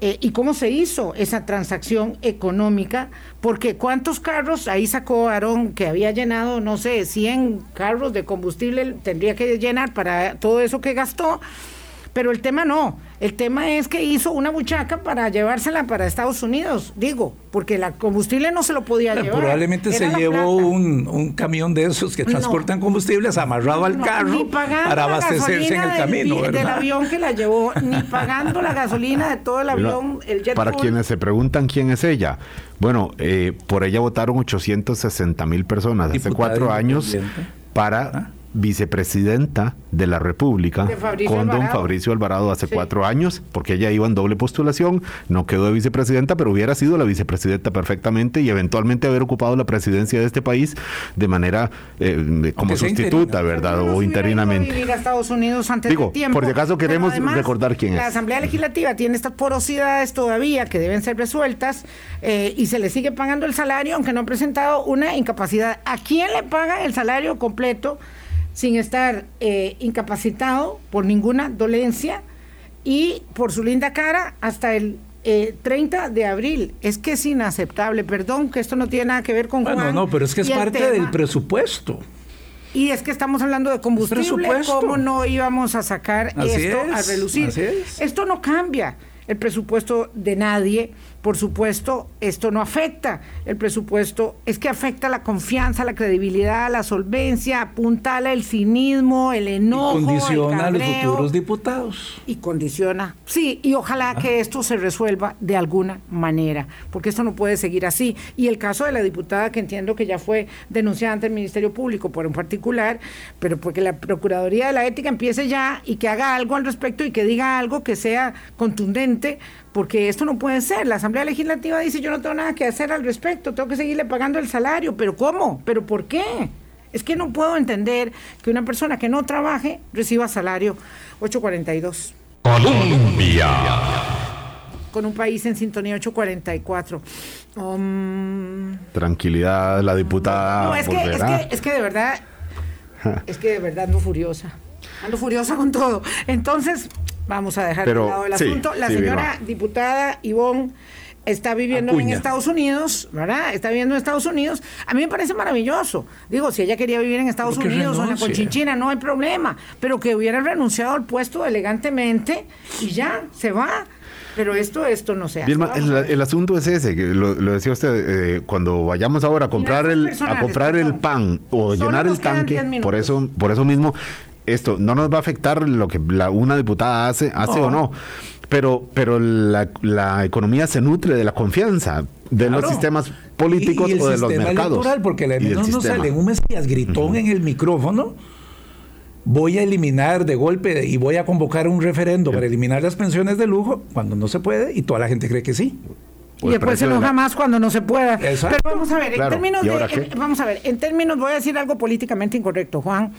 eh, y cómo se hizo esa transacción económica, porque cuántos carros, ahí sacó Aarón que había llenado, no sé, 100 carros de combustible, tendría que llenar para todo eso que gastó, pero el tema no, el tema es que hizo una buchaca para llevársela para Estados Unidos, digo, porque la combustible no se lo podía llevar. Probablemente se llevó un, camión de esos que transportan combustibles amarrado al carro para abastecerse en el camino. Del, del avión que la llevó, ni pagando la gasolina de todo el avión, el jet Para quienes se preguntan quién es ella, bueno, eh, por ella votaron 860 mil personas hace cuatro años para... Vicepresidenta de la República con don Fabricio Alvarado hace cuatro años, porque ella iba en doble postulación, no quedó de vicepresidenta, pero hubiera sido la vicepresidenta perfectamente y eventualmente haber ocupado la presidencia de este país de manera eh, como sustituta, ¿verdad? o interinamente. Vivir a Estados Unidos antes Digo, tiempo, por si acaso queremos recordar quién es. La Asamblea Legislativa tiene estas porosidades todavía que deben ser resueltas eh, y se le sigue pagando el salario, aunque no ha presentado una incapacidad. ¿A quién le paga el salario completo? Sin estar eh, incapacitado por ninguna dolencia y por su linda cara hasta el 30 eh, de abril. Es que es inaceptable, perdón que esto no tiene nada que ver con bueno, no, pero es que es parte del presupuesto. Y es que estamos hablando de combustible, ¿cómo no íbamos a sacar esto a relucir? Esto no cambia el presupuesto de nadie por supuesto, esto no afecta el presupuesto, es que afecta la confianza, la credibilidad, la solvencia, apuntala el cinismo, el enojo. Y condiciona a los futuros diputados. Y condiciona, sí, y ojalá ah. que esto se resuelva de alguna manera, porque esto no puede seguir así. Y el caso de la diputada, que entiendo que ya fue denunciada ante el Ministerio Público por un particular, pero porque la Procuraduría de la Ética empiece ya y que haga algo al respecto y que diga algo que sea contundente porque esto no puede ser. La Asamblea Legislativa dice yo no tengo nada que hacer al respecto, tengo que seguirle pagando el salario, pero ¿cómo? ¿Pero por qué? Es que no puedo entender que una persona que no trabaje reciba salario 842. Colombia. Con un país en sintonía 844. Um, Tranquilidad, la diputada. No, es que, es que, es que de verdad, es que de verdad ando furiosa. Ando furiosa con todo. Entonces, Vamos a dejar de lado el asunto. La señora diputada Ivonne está viviendo en Estados Unidos, ¿verdad? Está viviendo en Estados Unidos. A mí me parece maravilloso. Digo, si ella quería vivir en Estados Unidos o en la Conchinchina, no hay problema. Pero que hubiera renunciado al puesto elegantemente y ya, se va. Pero esto, esto no se hace. el, asunto es ese, que lo, decía usted, eh, cuando vayamos ahora a comprar el, a comprar el pan o llenar el tanque, por eso, por eso mismo, esto no nos va a afectar lo que la, una diputada hace, hace o no pero, pero la, la, economía se nutre de la confianza de los sistemas políticos o de los mercados. Electoral, porque la no sale en un Mesías gritón en el micrófono. Voy a eliminar de golpe y voy a convocar un referendo para eliminar las pensiones de lujo cuando no se puede y toda la gente cree que sí. y después se enoja más cuando no se pueda. Pero vamos a ver, en términos de, vamos a ver, en términos, voy a decir algo políticamente incorrecto, Juan.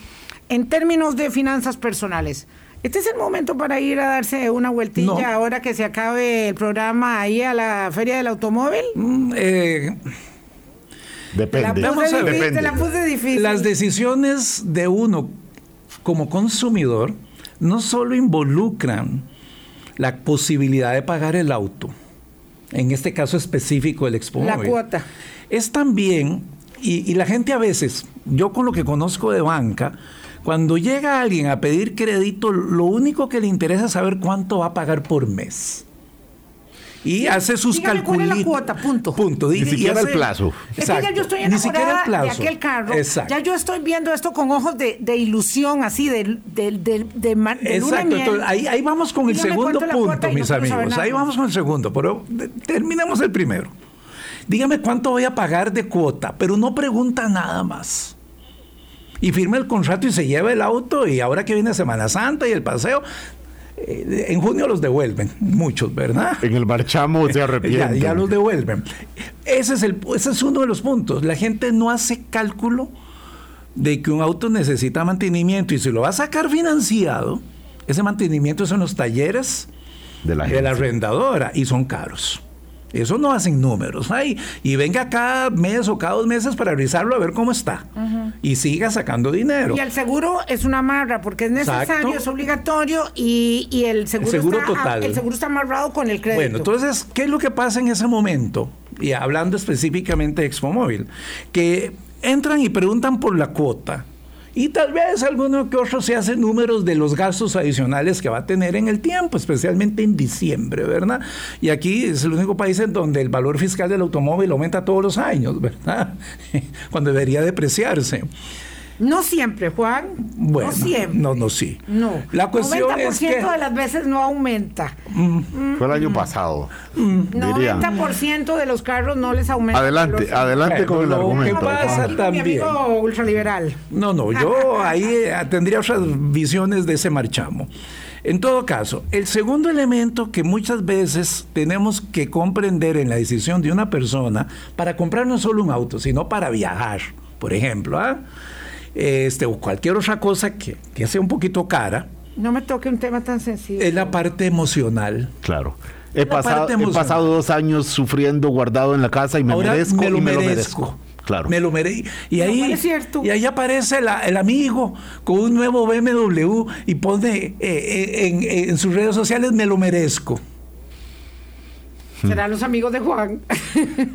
En términos de finanzas personales, este es el momento para ir a darse una vueltilla ahora que se acabe el programa ahí a la Feria del Automóvil. Mm, eh, depende. Las decisiones de uno como consumidor no solo involucran la posibilidad de pagar el auto, en este caso específico el Expo La cuota. Es también, y, y la gente a veces, yo con lo que conozco de banca, cuando llega alguien a pedir crédito, lo único que le interesa es saber cuánto va a pagar por mes. Y hace sus cálculos. la cuota? Punto. Punto. Ni siquiera el plazo. Es que ya yo estoy enamorada de aquel carro. Exacto. Ya yo estoy viendo esto con ojos de, ilusión, así, de, de, de, de Exacto. ahí, ahí, vamos con el segundo punto, mis amigos. Ahí vamos con el segundo, pero terminemos el primero. Dígame cuánto voy a pagar de cuota, pero no pregunta nada más y firma el contrato y se lleva el auto y ahora que viene Semana Santa y el paseo, eh, en junio los devuelven, muchos, ¿verdad? En el marchamo se [LAUGHS] arrepienten. ya, los devuelven. Ese es, el, ese es uno de los puntos. La gente no hace cálculo de que un auto necesita mantenimiento y si lo va a sacar financiado, ese mantenimiento es en los talleres de la, de la arrendadora y son caros. Eso no hacen números. Ay, y venga cada mes o cada dos meses para revisarlo a ver cómo está. Y siga sacando dinero. Y el seguro es una marra porque es necesario, es obligatorio y, el seguro, seguro está, total. el seguro está amarrado con el crédito. Bueno, entonces, ¿qué es lo que pasa en ese momento? Y hablando específicamente de Expo Móvil, que entran y preguntan por la cuota y tal vez alguno que otro se hace números de los gastos adicionales que va a tener en el tiempo, especialmente en diciembre, ¿verdad? Y aquí es el único país en donde el valor fiscal del automóvil aumenta todos los años, ¿verdad? [LAUGHS] Cuando debería depreciarse. No siempre, Juan. Bueno, no siempre. No, no, sí. No. La cuestión 90% es que... de las veces no aumenta. Mm. Fue el año pasado. Mm. 90% de los carros no les aumenta. Adelante, adelante con el argumento. ¿Qué pasa también? ultraliberal. No, no, yo [LAUGHS] ahí eh, tendría otras visiones de ese marchamo. En todo caso, el segundo elemento que muchas veces tenemos que comprender en la decisión de una persona para comprar no solo un auto, sino para viajar, por ejemplo, ¿ah? Este, o cualquier otra cosa que, que sea un poquito cara. No me toque un tema tan sencillo. Es la parte emocional. Claro. He pasado, he pasado, dos años sufriendo guardado en la casa y me merezco me lo, merezco. Claro. Me lo merezco. Y ahí, y ahí aparece el amigo con un nuevo BMW y pone eh, eh, en, en sus redes sociales me lo merezco. Serán los amigos de Juan.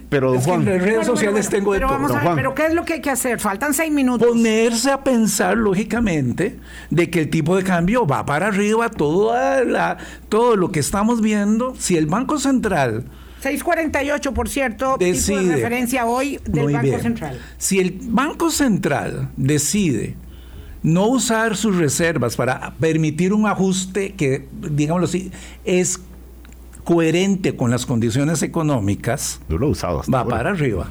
Pero Juan. en redes sociales tengo pero Vamos a ver, pero ¿qué es lo que hay que hacer? Faltan seis minutos. Ponerse a pensar, lógicamente, de que el tipo de cambio va para arriba, toda la, todo lo que estamos viendo. Si el Banco Central. 6.48, por cierto, decide, tipo de referencia hoy del Banco Central. Si el Banco Central decide no usar sus reservas para permitir un ajuste que, digámoslo así, es coherente con las condiciones económicas, va para arriba.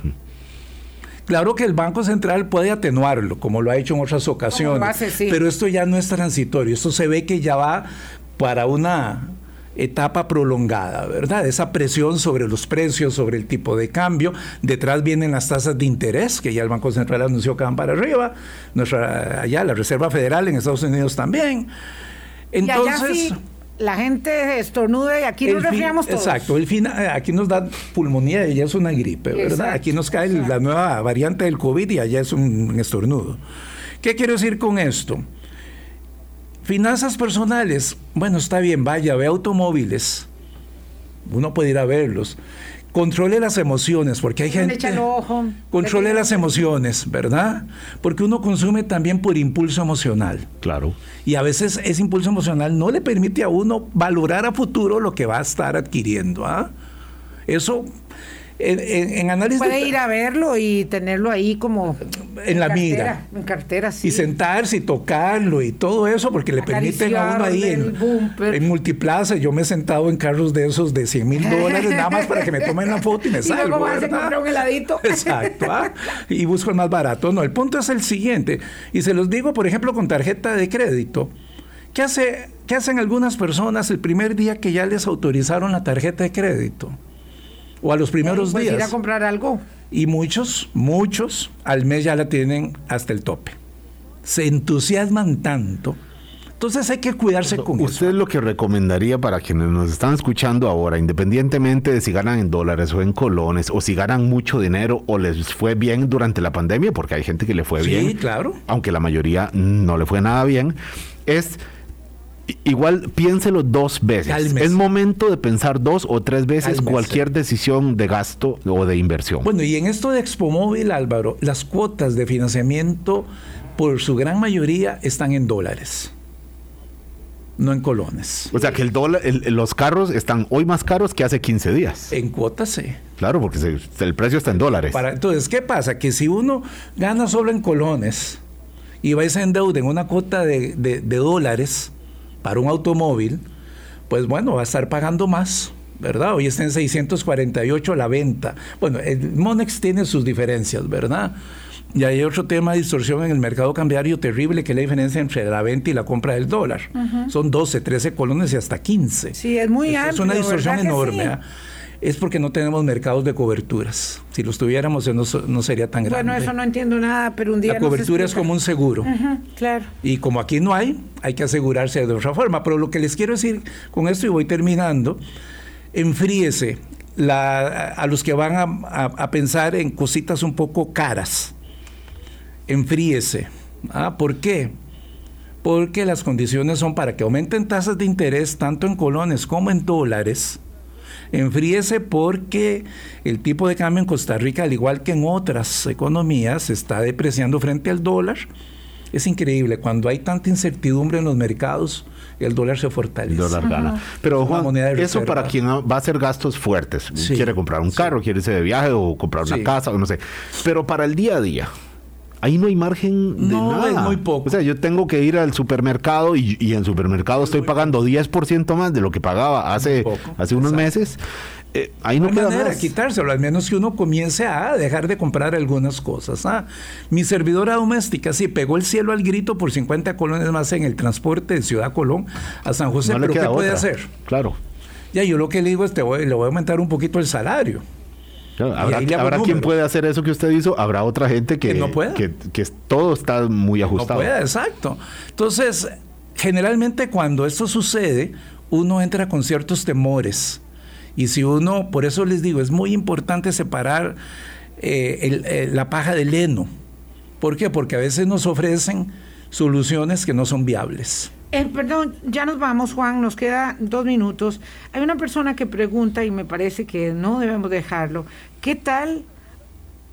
Claro que el Banco Central puede atenuarlo, como lo ha hecho en otras ocasiones, pero esto ya no es transitorio, esto se ve que ya va para una etapa prolongada, ¿verdad? Esa presión sobre los precios, sobre el tipo de cambio. Detrás vienen las tasas de interés, que ya el Banco Central anunció que van para arriba. Nuestra, allá la Reserva Federal en Estados Unidos también. Entonces la gente estornuda y aquí nos resfriamos todos. Exacto, el fin, eh, aquí nos da pulmonía y allá es una gripe, ¿verdad? aquí nos cae la nueva variante del COVID y allá es un estornudo. ¿Qué quiero decir con esto? Finanzas personales, bueno, está bien, vaya, ve automóviles, uno puede ir a verlos, controle las emociones, porque hay gente... ojo, [LAUGHS] controle las emociones, ¿verdad? Porque uno consume también por impulso emocional. Claro. Y a veces ese impulso emocional no le permite a uno valorar a futuro lo que va a estar adquiriendo. ¿ah? Eso en, análisis. Puede ir a verlo y tenerlo ahí como. En, la mira. En cartera, sí. Y sentarse y tocarlo y todo eso, porque le permiten a uno ahí en, en, multiplaza. Yo me he sentado en carros de esos de 100 mil dólares nada más para que me tomen la foto y me salgo. [LAUGHS] Y luego vas a comprar un heladito. [LAUGHS] Exacto. ¿ah? Y busco el más barato. No, el punto es el siguiente. Y se los digo, por ejemplo, con tarjeta de crédito. ¿Qué, hace, ¿Qué hacen algunas personas el primer día que ya les autorizaron la tarjeta de crédito? O a los primeros pues días. ir a comprar algo. Y muchos, muchos al mes ya la tienen hasta el tope. Se entusiasman tanto. Entonces hay que cuidarse con ¿Usted eso. ¿Usted lo que recomendaría para quienes nos están escuchando ahora, independientemente de si ganan en dólares o en colones, o si ganan mucho dinero o les fue bien durante la pandemia, porque hay gente que le fue bien. Sí, claro. Aunque la mayoría no le fue nada bien, es igual piénselo dos veces. Es momento de pensar dos o tres veces cualquier decisión de gasto o de inversión. Bueno, y en esto de Expo Móvil, Álvaro, las cuotas de financiamiento por su gran mayoría están en dólares. No en colones. O sea que el dólar, los carros están hoy más caros que hace 15 días. En cuotas, sí. Claro, porque el precio está en dólares. Para, entonces, ¿qué pasa? Que si uno gana solo en colones y va a endeuda en una cuota de, de dólares, para un automóvil, pues bueno, va a estar pagando más. ¿verdad? Hoy está en 648 la venta. Bueno, el Monex tiene sus diferencias, ¿verdad? Y hay otro tema de distorsión en el mercado cambiario terrible, que es la diferencia entre la venta y la compra del dólar. Son 12, 13 colones y hasta 15. Sí, es muy amplio. Es una distorsión enorme. ¿ah? Es porque no tenemos mercados de coberturas. Si los tuviéramos, no, sería tan grande. Bueno, eso no entiendo nada, pero un día. La cobertura es como un seguro. claro. Y como aquí no hay, hay que asegurarse de otra forma. Pero lo que les quiero decir con esto, y voy terminando, enfríese a los que van a, pensar en cositas un poco caras. Enfríese. ¿Ah? ¿Por qué? Porque las condiciones son para que aumenten tasas de interés tanto en colones como en dólares enfríese porque el tipo de cambio en Costa Rica, al igual que en otras economías, se está depreciando frente al dólar. Es increíble, cuando hay tanta incertidumbre en los mercados, el dólar se fortalece. El dólar gana. Pero Juan, eso para quien va a hacer gastos fuertes, quiere comprar un carro, quiere irse de viaje o comprar una casa, o no sé. Pero para el día a día, ahí no hay margen de no, nada. Es muy poco. O sea, yo tengo que ir al supermercado y, en el supermercado estoy pagando 10% más de lo que pagaba hace, hace unos meses. Eh, ahí no, queda manera de quitárselo, al menos que uno comience a dejar de comprar algunas cosas. ¿ah? Mi servidora doméstica sí pegó el cielo al grito por 50 colones más en el transporte de Ciudad Colón a San José, pero ¿qué puede hacer? Claro. Ya, yo lo que le digo es, te voy, le voy a aumentar un poquito el salario habrá, quien puede hacer eso que usted hizo, habrá otra gente que, no puede. Que, todo está muy ajustado. No puede, exacto. Entonces, generalmente cuando esto sucede, uno entra con ciertos temores. Y si uno, por eso les digo, es muy importante separar eh, eh, la paja del heno. ¿Por qué? Porque a veces nos ofrecen soluciones que no son viables. Eh, perdón, ya nos vamos, Juan, nos queda dos minutos. Hay una persona que pregunta, y me parece que no debemos dejarlo, ¿qué tal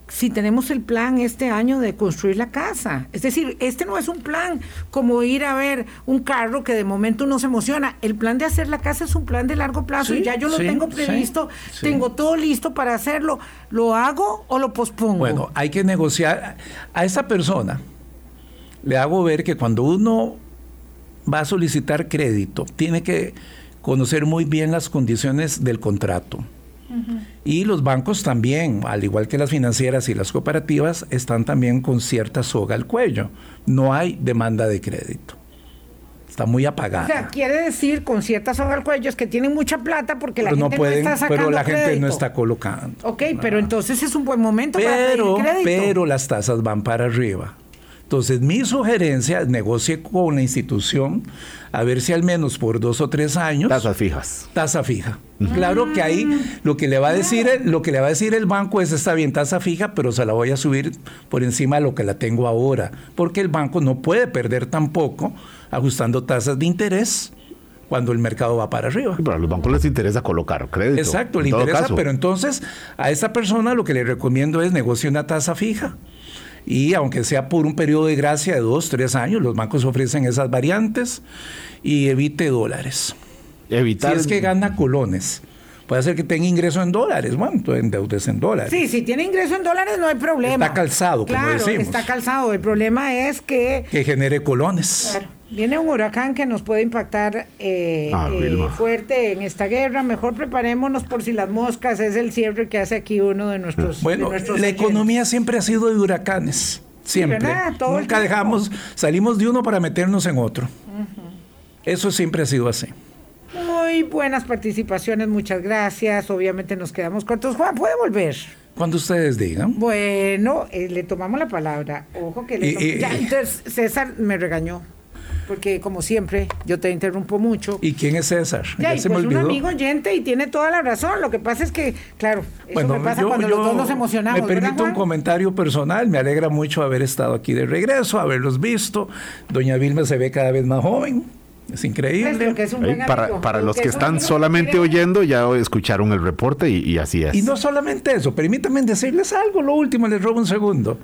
si tenemos el plan este año de construir la casa? Es decir, este no es un plan como ir a ver un carro que de momento uno se emociona. El plan de hacer la casa es un plan de largo plazo y ya yo lo tengo previsto, tengo todo listo para hacerlo. ¿Lo hago o lo pospongo? Bueno, hay que negociar. A esa persona le hago ver que cuando uno va a solicitar crédito, tiene que conocer muy bien las condiciones del contrato. Y los bancos también, al igual que las financieras y las cooperativas, están también con cierta soga al cuello. No hay demanda de crédito. Está muy apagada. O sea, quiere decir con cierta soga al cuello es que tienen mucha plata porque la gente no, está sacando Pero la gente no está colocando. Ok, pero entonces es un buen momento pero, para pedir crédito. Pero las tasas van para arriba. Entonces, mi sugerencia es negocie con la institución a ver si al menos por dos o tres años. Tasas fijas. Tasa fija. Claro que ahí lo que le va a decir, lo que le va a decir el banco es está bien tasa fija, pero se la voy a subir por encima de lo que la tengo ahora, porque el banco no puede perder tampoco ajustando tasas de interés cuando el mercado va para arriba. pero a los bancos les interesa colocar crédito. Exacto, le interesa, pero entonces a esta persona lo que le recomiendo es negocie una tasa fija y aunque sea por un periodo de gracia de dos, tres años, los bancos ofrecen esas variantes y evite dólares. Evitar... Si es que gana colones. Puede ser que tenga ingreso en dólares, bueno, endeudes en dólares. Sí, si tiene ingreso en dólares no hay problema. Está calzado, como decimos. está calzado. El problema es que... Que genere colones. Claro. Viene un huracán que nos puede impactar eh, ah, eh, fuerte en esta guerra. Mejor preparémonos por si las moscas es el cierre que hace aquí uno de nuestros. Bueno, la economía siempre ha sido de huracanes. Siempre. Nunca dejamos, salimos de uno para meternos en otro. Eso siempre ha sido así. Muy buenas participaciones, muchas gracias. Obviamente nos quedamos cortos. Juan, ¿puede volver? Cuando ustedes digan. Bueno, eh, le tomamos la palabra. Ojo que le ya, entonces César me regañó porque como siempre yo te interrumpo mucho. ¿Y quién es César? Ya, pues un amigo oyente y tiene toda la razón. Lo que pasa es que, claro, eso me pasa cuando los dos nos emocionamos. Me permito un comentario personal. Me alegra mucho haber estado aquí de regreso, haberlos visto. Doña Vilma se ve cada vez más joven. Es increíble. para, para los que, están solamente oyendo, ya escucharon el reporte y, y, así es. Y no solamente eso, permítanme decirles algo, lo último, les robo un segundo.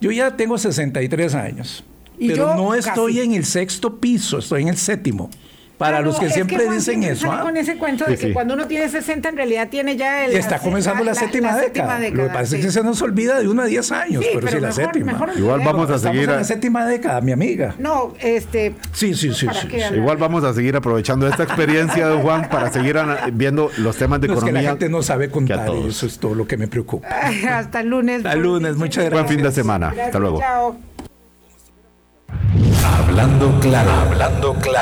Yo ya tengo 63 años pero no estoy en el sexto piso, estoy en el séptimo. Para los que siempre dicen eso. ¿ah? Con ese cuento de que cuando uno tiene 60 en realidad tiene ya el... Está comenzando la, séptima, década. Lo que pasa es que se nos olvida de uno a 10 años, pero, sí la séptima. Igual vamos a seguir... A... la séptima década, mi amiga. No, este... Sí, sí, sí. Igual vamos a seguir aprovechando esta experiencia de Juan para seguir viendo los temas de economía. que la gente no sabe contar, eso es todo lo que me preocupa. [LAUGHS] Hasta el lunes. Hasta el lunes, muchas gracias. Buen fin de semana. Hasta luego. Hablando claro, hablando claro.